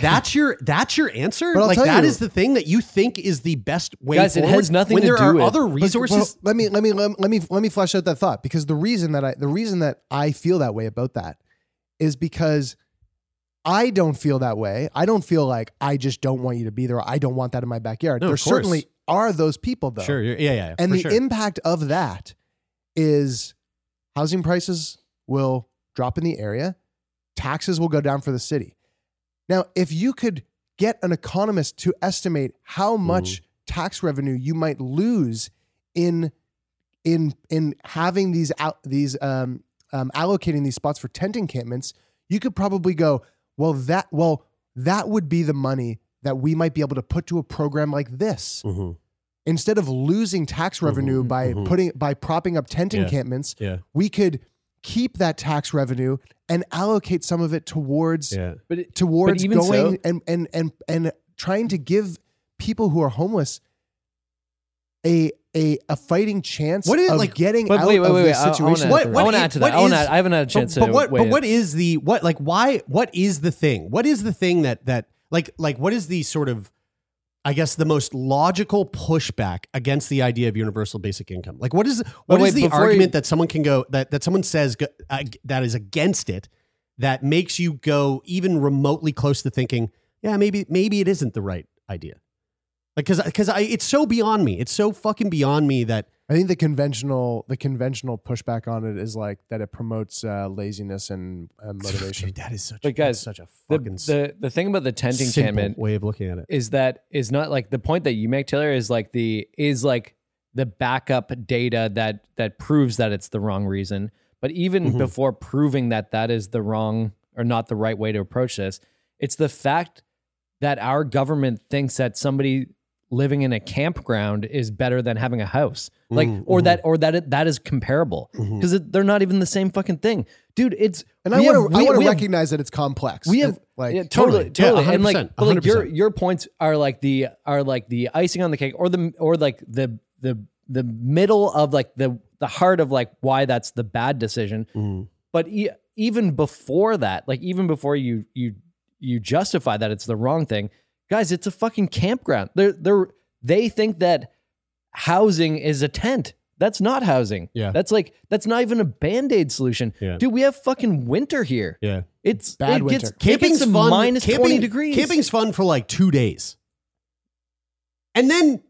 That's your that's your answer. But I'll like tell that you- is the thing that you think is the best way Guys, it forward. has nothing when to there do are with- other But- resources. well, let me let me let, let me let me flesh out that thought because the reason that I the reason that I feel that way about that is because I don't feel that way. I don't feel like I just don't want you to be there. I don't want that in my backyard. No, of there course. certainly are those people though. Sure, yeah, yeah, yeah, And for the sure. impact of that is housing prices will drop in the area, taxes will go down for the city. Now, if you could get an economist to estimate how much tax revenue you might lose in in in having these out these um, um, allocating these spots for tent encampments, you could probably go, well, that well that would be the money that we might be able to put to a program like this. Mm-hmm. instead of losing tax revenue Mhm, by putting by propping up tent Yeah, encampments, yeah. we could keep that tax revenue and allocate some of it towards Yeah. But it- towards but going so- and and and and trying to give people who are homeless a a a fighting chance What is- of like- getting But out wait, wait, of wait, this wait. I- I wanna situation. add to that. I wanna add to that. I wanna add- I haven't had a chance but, to But what? But what is the what? Like why? What is the thing? What is the thing that that like like what is the sort of I guess the most logical pushback against the idea of universal basic income. Like, what is what Wait, is the before you- argument that someone can go that that someone says uh, that is against it that makes you go even remotely close to thinking, yeah, maybe maybe it isn't the right idea. Like, because because I it's so beyond me. It's so fucking beyond me that I think the conventional the conventional pushback on it is like that it promotes uh, laziness and uh, motivation. that is such But guys, such a fucking the the thing about the tent simple encampment way of looking at it. is that is not like the point that you make, Taylor, is like the is like the backup data that that proves that it's the wrong reason. But even Mhm. before proving that that is the wrong or not the right way to approach this, it's the fact that our government thinks that somebody living in a campground is better than having a house like Mm, or mhm. that or that it, that is comparable because they're not even the same fucking thing dude it's And I want to I want to have- recognize that it's complex. we have like yeah, totally, Totally. Yeah, and like, 100%, but like your your points are like the are like the icing on the cake, or the or like the the the middle of like the the heart of like why that's the bad decision. Mm. But e- even before that, like even before you you you justify that it's the wrong thing, guys, it's a fucking campground. They're they're they think that housing is a tent. That's not housing. Yeah. That's like that's not even a band-aid solution. Yeah. Dude, we have fucking winter here. Yeah. It's Bad it gets, winter. it gets Camping's to fun. minus camping, 20 degrees. Camping's fun for like two days, and then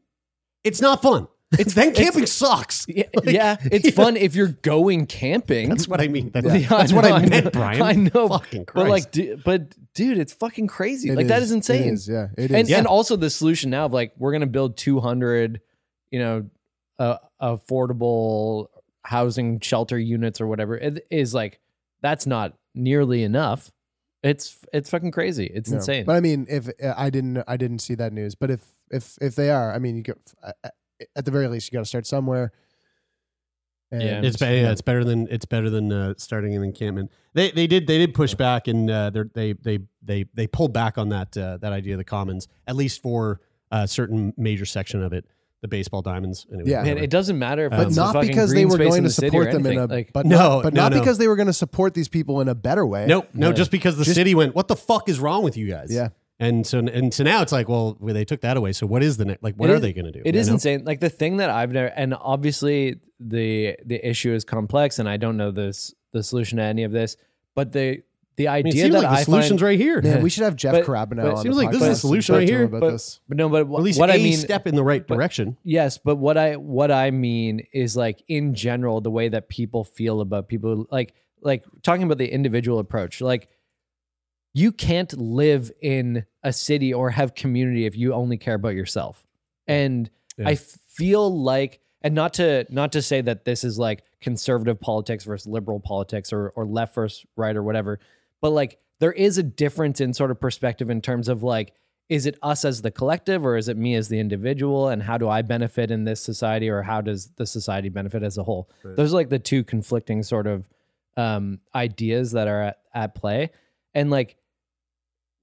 it's not fun. It's then it's- camping sucks. Yeah, Like, yeah, it's fun if you're going camping. That's what I mean. That's, Yeah, that's what I meant, Brian. I know, Fucking but like, du- but dude, it's fucking crazy. It like that is. is insane. It is, yeah, it and. Yeah. and also the solution now of like we're gonna build 200, you know, uh, affordable housing shelter units or whatever it is like that's not nearly enough. It's it's fucking crazy. It's No. insane. But I mean, if uh, I didn't, I didn't see that news. But if if if they are, I mean, you uh, at the very least, you got to start somewhere. And Yeah. It's better. Yeah, it's better than it's better than uh, starting an encampment. They they did they did push back and uh, they're- they they they they pulled back on that uh, that idea of the commons at least for a certain major section of it, the baseball diamonds. Anyway, Yeah. Man, it doesn't matter if Um, but it's not fucking because they were going in to the support them in a like, but No, not, but no, not no. because they were going to support these people in a better way. Nope, no, No. just because the Just- city went, what the fuck is wrong with you guys? Yeah. And so and so now it's like, well, well, they took that away. So what is the next? Like, what It are is- they going to do? It You is know? insane. Like the thing that I've never, and obviously the the issue is complex, and I don't know this the solution to any of this. But the the I mean, idea it seems that like the I solution's find, right here. Man, we should have Jeff But- Carabino but- on Seems the like this is the solution right talk to him here, About but- this. But no, but At least what a I mean, step in the right but- direction. Yes, but what I what I mean is like in general the way that people feel about people like like talking about the individual approach. Like you can't live in a city or have community if you only care about yourself. And Yeah. I feel like and not to not to say that this is like conservative politics versus liberal politics or or left versus right or whatever, but like there is a difference in sort of perspective in terms of like is it us as the collective or is it me as the individual and how do I benefit in this society or how does the society benefit as a whole? Those are like the two conflicting sort of um ideas that are at, at play. And like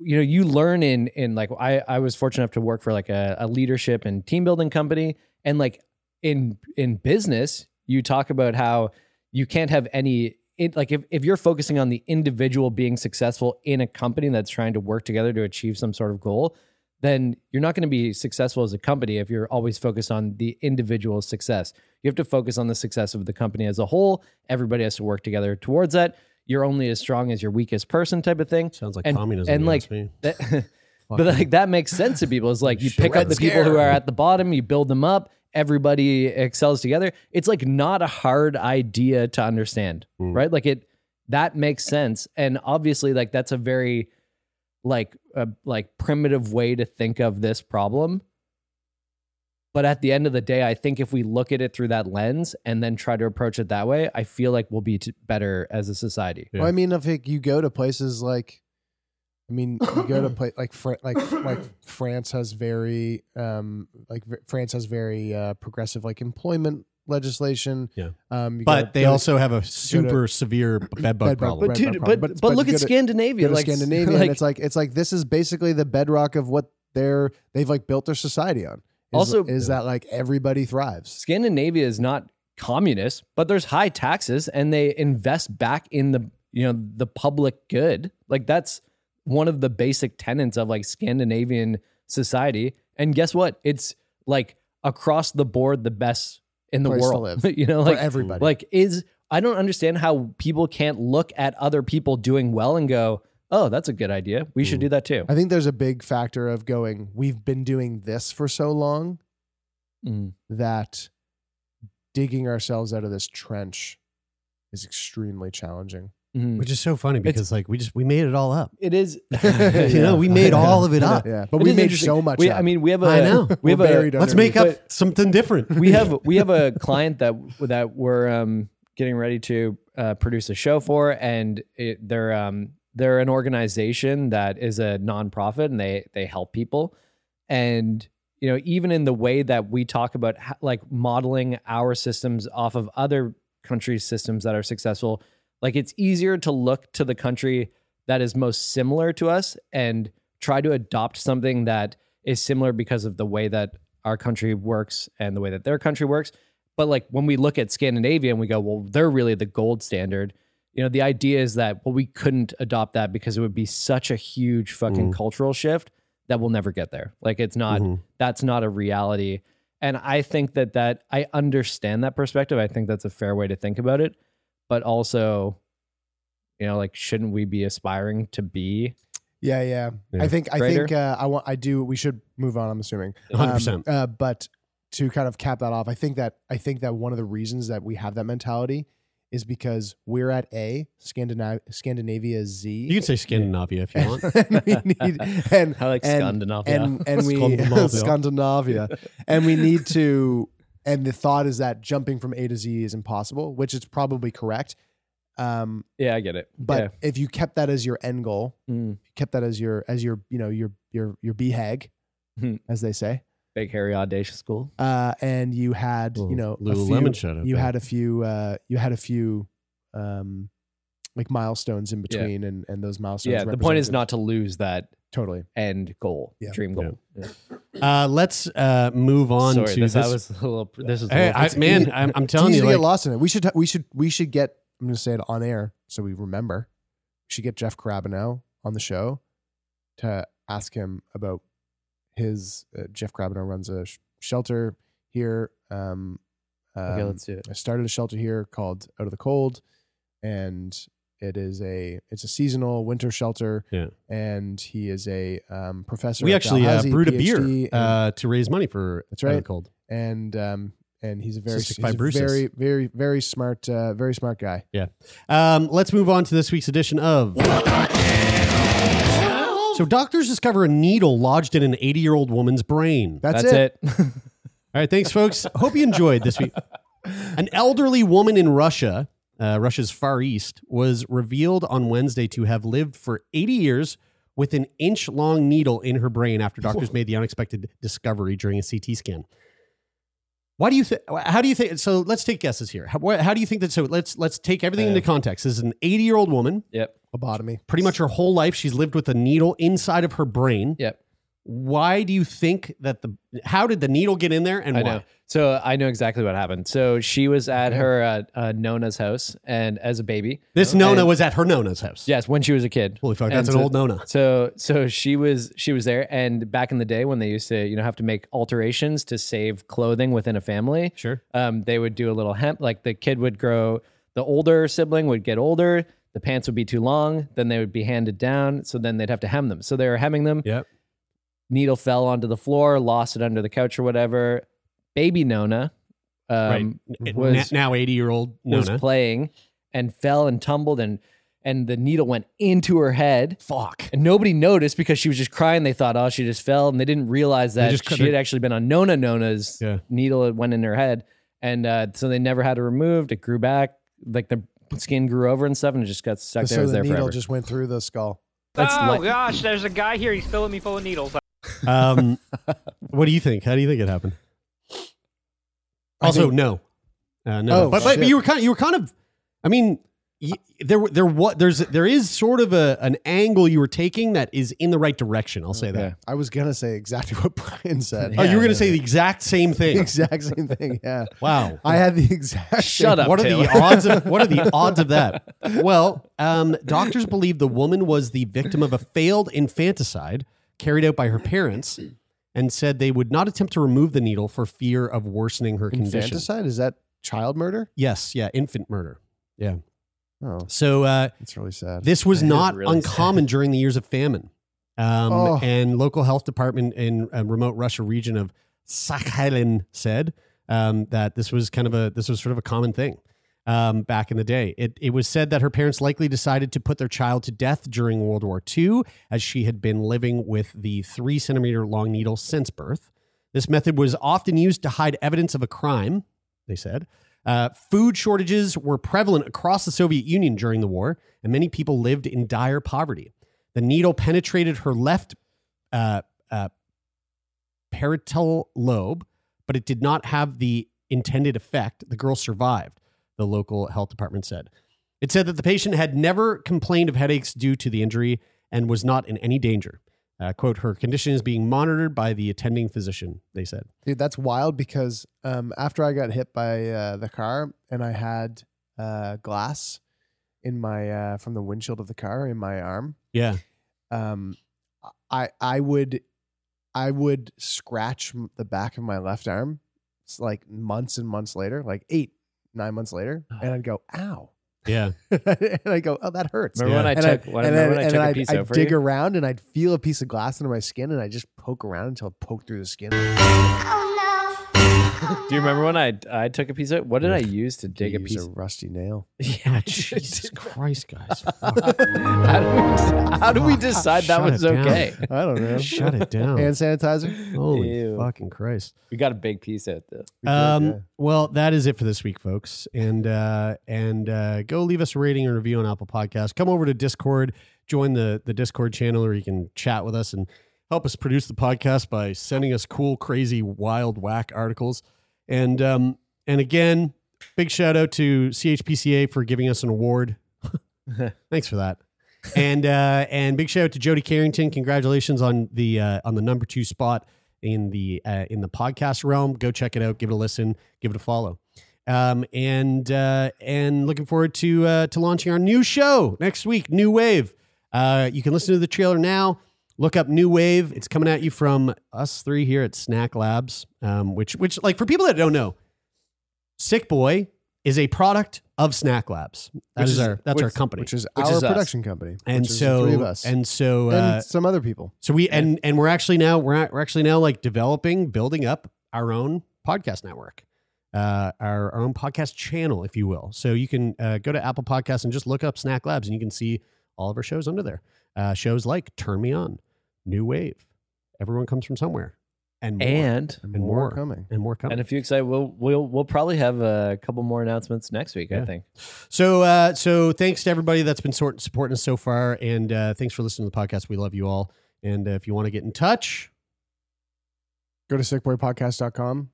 you know you learn in in like i i was fortunate enough to work for like a, a leadership and team building company and like in in business you talk about how you can't have any it like if, if you're focusing on the individual being successful in a company that's trying to work together to achieve some sort of goal, then you're not going to be successful as a company if you're always focused on the individual success. You have to focus on the success of the company as a whole. Everybody has to work together towards that. You're only as strong as your weakest person, type of thing. Sounds like and, communism. And like me. that, but like that makes sense to people. It's like you pick up Red the people who are at the bottom, you build them up. Everybody excels together. It's like not a hard idea to understand, right? Like it that makes sense, and obviously, like that's a very like a like primitive way to think of this problem. But at the end of the day, I think if we look at it through that lens and then try to approach it that way, I feel like we'll be t- better as a society. Well, I mean, if it, you go to places like, I mean, you go to play like Fran- like like France has very um like v- France has very uh, progressive like employment legislation. Yeah. Um, you go But to- they go to- also have a go to- super severe bed bed bug bug- problem. But dude, bug but- problem. but look at Scandinavia, to like, Scandinavia, like- and it's like it's like this is basically the bedrock of what they're they've like built their society on. Also- is that like everybody thrives? Scandinavia is not communist, but there's high taxes and they invest back in the you know the public good. Like that's one of the basic tenets of like Scandinavian society. And guess what? It's like across the board the best in the Place world. you know, For like everybody. Like is I don't understand how people can't look at other people doing well and go, "Oh, that's a good idea. We should do that too." I think there's a big factor of going. We've been doing this for so long Mm. that digging ourselves out of this trench is extremely challenging. Mhm. Which is so funny because like we just we made it all up. It is you know, we made all of it up. Yeah, but It we is made interesting. so much. We, up. I mean, we have a I know. we have We're a buried Let's make underneath. up something different. we have we have a client that that we're um, getting ready to uh, produce a show for, and it, they're um, they're an organization that is a nonprofit, and they they help people, and you know even in the way that we talk about ho- like modeling our systems off of other countries' systems that are successful, like it's easier to look to the country that is most similar to us and try to adopt something that is similar because of the way that our country works and the way that their country works. But like when we look at Scandinavia and we go, well, they're really the gold standard. You know, the idea is that well, we couldn't adopt that because it would be such a huge fucking cultural shift that we'll never get there. Like it's not that's not a reality. And I think that that I understand that perspective. I think that's a fair way to think about it. But also, you know, like shouldn't we be aspiring to be Yeah, yeah. Yeah. I think I Greater? think uh, I want I do. We should move on. I'm assuming. 100%. Um, uh, but to kind of cap that off, I think that I think that one of the reasons that we have that mentality is because we're at A, Scandinav- Scandinavia Z. You can say Scandinavia if you want. and we need and I like and, Scandinavia. and and we Scandinavia. Scandinavia and we need to and the thought is that jumping from A to Z is impossible, which is probably correct. Um, Yeah, I get it. but Yeah. if you kept that as your end goal, Mm. kept that as your as your you know your your your BHAG, Hmm. as they say, Big hairy audacious school. uh, and you had Little you know a Lululemon few, shout out you had a few uh, you had a few um, like milestones in between, and and those milestones. Yeah, the point is represented- not to lose that totally. end goal, Yeah. dream goal. Yeah. Uh, let's uh, move on Sorry, to this, this. I was a little. This was a Hey, little, I, man, I'm, I'm telling easy you, to like, get lost in it. We should we should we should get. I'm going to say it on air so we remember. We should get Jeff Karabanow on the show to ask him about his. Uh, Jeff Karabanow runs a sh- shelter here. Um, Okay, um, let's do it. I started a shelter here called Out of the Cold, and it is a it's a seasonal winter shelter. Yeah. and he is a um, professor. we at actually uh, Dalhousie, brewed a beer and- uh, to raise money for That's Out of right. Cold. and um, and he's a very he's a very very very smart uh, very smart guy. Yeah. Um, let's move on to this week's edition of. So, doctors discover a needle lodged in an 80 year old woman's brain. That's, That's it. it. All right, thanks, folks. Hope you enjoyed this week. An elderly woman in Russia, uh, Russia's Far East, was revealed on Wednesday to have lived for 80 years with an inch long needle in her brain after doctors made the unexpected discovery during a CT scan. Why do you think? How do you think? So let's take guesses here. How, wh- how do you think that? So let's let's take everything into context. This is an 80 year old woman. Yep. Lobotomy. Pretty much her whole life, she's lived with a needle inside of her brain. Yep. why do you think that the how did the needle get in there and I why? know. So I know exactly what happened. So she was at her uh, uh, Nona's house, and as a baby, This Nona And- was at her Nona's house. Yes, when she was a kid. Holy fuck, And that's an so- old Nona. So so she was she was there, and back in the day when they used to you know have to make alterations to save clothing within a family, Sure. um, they would do a little hemp. Like the kid would grow, the older sibling would get older, the pants would be too long, then they would be handed down, so then they'd have to hem them. So they were hemming them. Yep. Needle fell onto the floor, lost it under the couch or whatever. Baby Nona um, Right. was now 80 year old was Nona. playing and fell and tumbled and and the needle went into her head. Fuck. And nobody noticed because she was just crying. They thought, oh, she just fell, and they didn't realize that just she had actually been on Nona Nona's Yeah. needle. It went in her head, and uh, so they never had it removed. It grew back, like the skin grew over and stuff, and it just got stuck there. so It was the there needle forever. just went through the skull. That's oh like- gosh, there's a guy here. He's filling me full of needles. Um, what do you think? How do you think it happened? Also, think- no, uh, no. Oh, but, but but shit. you were kind of you were kind of. I mean, y- there there what there's there is sort of a an angle you were taking that is in the right direction. I'll say that. I was gonna say exactly what Brian said. oh, you were going to say the exact same thing. the exact same thing. Yeah. Wow. I had the exact. Shut same- up. What are the odds of what are the odds of that? Well, um, doctors believe the woman was the victim of a failed infanticide carried out by her parents, and said they would not attempt to remove the needle for fear of worsening her condition. Infanticide is that child murder? Yes, yeah, infant murder. Yeah. Oh, So uh, that's really sad. this was That is not really uncommon during the years of famine. Um, Oh. And local health department in a remote Russia region of Sakhalin said um, that this was kind of a this was sort of a common thing um, back in the day. It it was said that her parents likely decided to put their child to death during World War II, as she had been living with the three centimeter long needle since birth. This method was often used to hide evidence of a crime. They said. Uh, food shortages were prevalent across the Soviet Union during the war, and many people lived in dire poverty. The needle penetrated her left uh, uh, parietal lobe, but it did not have the intended effect. The girl survived, the local health department said. It said that the patient had never complained of headaches due to the injury and was not in any danger. Uh, quote, her condition is being monitored by the attending physician, they said. Dude, that's wild because um, after I got hit by uh, the car and I had uh, glass in my uh, from the windshield of the car in my arm, Yeah. um, I I would I would scratch the back of my left arm like months and months later, like eight nine months later, and I'd go ow. Yeah. and I go, oh, that hurts. Remember when I And took I'd- when, and then, when I and took then a I'd, piece I'd out for dig you? around and I'd feel a piece of glass under my skin, and I just poke around until it poked through the skin. Oh, Do you remember when I I took a piece of what did I use to dig a Use piece? a rusty nail. Yeah, Jesus Christ, guys. Fuck. how, do we, how do we decide that Shut was it down. okay? I don't know. Shut it down. Hand sanitizer. Holy Ew. fucking Christ. We got a big piece out though. We Um, yeah. Well, that is it for this week, folks. And uh, and uh, go leave us a rating and review on Apple Podcasts. Come over to Discord, join the the Discord channel, where you can chat with us and help us produce the podcast by sending us cool, crazy, wild, whack articles. And um, and again, big shout out to CHPCA for giving us an award. Thanks for that. And uh, and big shout out to Jody Carrington. Congratulations on the uh, on the number two spot in the uh, in the podcast realm. Go check it out. Give it a listen. Give it a follow. Um, and uh, and looking forward to uh, to launching our new show next week. New Wave. Uh, you can listen to the trailer now. Look up New Wave. It's coming at you from us three here at Snack Labs. Um, which which like for people that don't know, Sick Boy is a product of Snack Labs. That Which is is- our that's which- our company. which is Which our is us. production company. and which is the so three of us and so and uh, some other people. so we and and we're actually now we're at, we're actually now like developing, building up our own podcast network, uh, our our own podcast channel, if you will. So you can uh, go to Apple Podcasts and just look up Snack Labs, and you can see all of our shows under there. Uh, shows like Turn Me On, New Wave, Everyone Comes from Somewhere, and more, And And, and more, more. coming. and more coming. and if you excited, we'll we'll we'll probably have a couple more announcements next week. Yeah. I think. So, uh, so thanks to everybody that's been sort supporting us so far, and uh, thanks for listening to the podcast. We love you all, and uh, if you want to get in touch, Go to sickboypodcast.com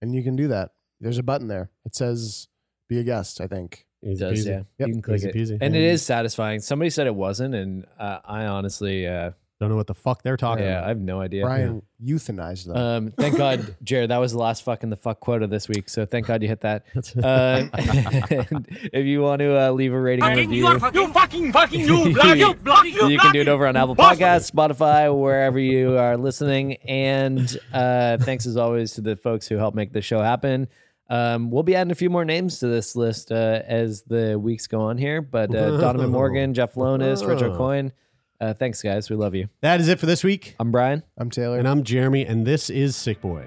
and you can do that. There's a button there. It says be a guest, I think. Easy does, peasy. yeah. Yep. You can click Easy it. peasy. And it is satisfying. Somebody said it wasn't, and uh, I honestly, uh, Don't know what the fuck they're talking Yeah, about. I have no idea. Brian euthanized them. Um, thank God, Jared, that was the last fucking the fuck quote of this week. So thank God you hit that. Uh, if you want to uh, leave a rating and review, you fucking fucking you bloody you bloody you can do it over on Apple Podcasts, Spotify, wherever you are listening. And uh, thanks as always to the folks who helped make this show happen. Um, we'll be adding a few more names to this list uh, as the weeks go on here. But uh, Donovan Morgan, Jeff Lonis, Rich O'Coin. Uh, thanks, guys. We love you. That is it for this week. I'm Brian. I'm Taylor. And I'm Jeremie, and this is Sick Boy.